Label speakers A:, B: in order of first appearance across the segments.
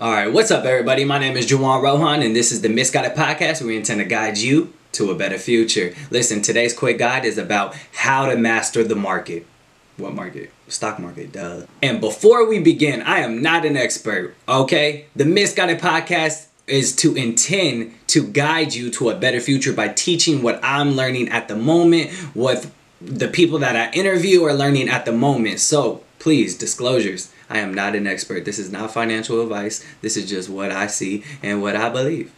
A: All right, what's up, everybody? My name is Juwan Rohan, and this is the Misguided Podcast. We intend to guide you to a better future. Listen, today's quick guide is about how to master the market. What market? Stock market, duh. And before we begin, I am not an expert, okay? The Misguided Podcast is to intend to guide you to a better future by teaching what I'm learning at the moment, what the people that I interview are learning at the moment. So please, disclosures. I am not an expert. This is not financial advice. This is just what I see and what I believe.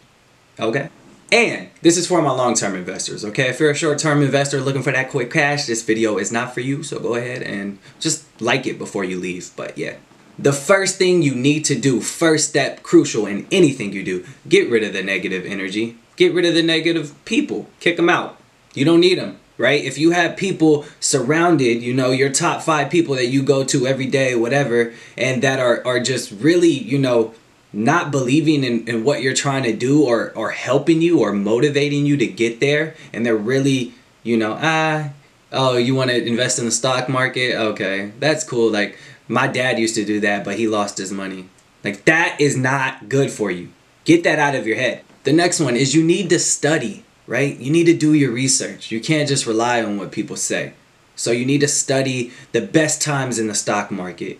A: Okay? And this is for my long term investors, okay? If you're a short term investor looking for that quick cash, this video is not for you. So go ahead and just like it before you leave. But yeah. The first thing you need to do, first step, crucial in anything you do, get rid of the negative energy. Get rid of the negative people. Kick them out. You don't need them right? If you have people surrounded, you know, your top five people that you go to every day, whatever, and that are, are just really, you know, not believing in, in what you're trying to do or, or helping you or motivating you to get there, and they're really, you know, ah, oh, you want to invest in the stock market? Okay, that's cool. Like, my dad used to do that, but he lost his money. Like, that is not good for you. Get that out of your head. The next one is you need to study right? You need to do your research. You can't just rely on what people say. So you need to study the best times in the stock market,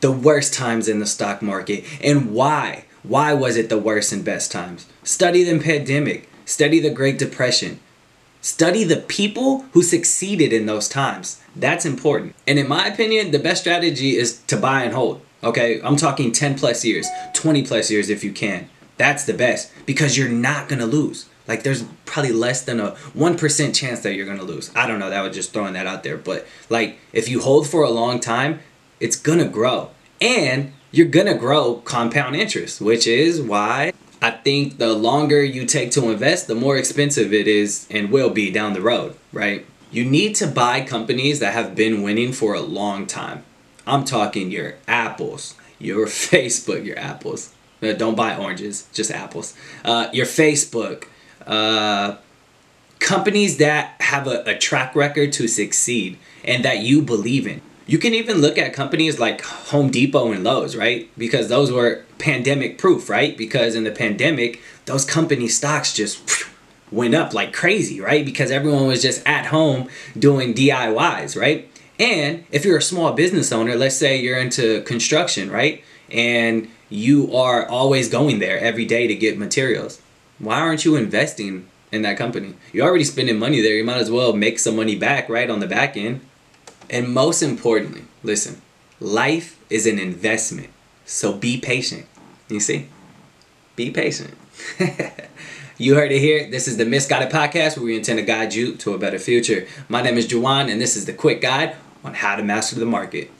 A: the worst times in the stock market, and why. Why was it the worst and best times? Study the pandemic, study the Great Depression, study the people who succeeded in those times. That's important. And in my opinion, the best strategy is to buy and hold. Okay, I'm talking 10 plus years, 20 plus years if you can. That's the best because you're not gonna lose. Like there's probably less than a 1% chance that you're going to lose. I don't know, that was just throwing that out there, but like if you hold for a long time, it's going to grow. And you're going to grow compound interest, which is why I think the longer you take to invest, the more expensive it is and will be down the road, right? You need to buy companies that have been winning for a long time. I'm talking your apples, your Facebook, your apples. Uh, don't buy oranges, just apples. Uh, your Facebook, uh, companies that have a, a track record to succeed and that you believe in. You can even look at companies like Home Depot and Lowe's, right? Because those were pandemic proof, right? Because in the pandemic, those company stocks just went up like crazy, right? Because everyone was just at home doing DIYs, right? And if you're a small business owner, let's say you're into construction, right? And you are always going there every day to get materials why aren't you investing in that company? You're already spending money there. You might as well make some money back, right, on the back end. And most importantly, listen, life is an investment. So be patient. You see? Be patient. you heard it here. This is the Misguided Podcast where we intend to guide you to a better future. My name is Juwan, and this is the quick guide on how to master the market.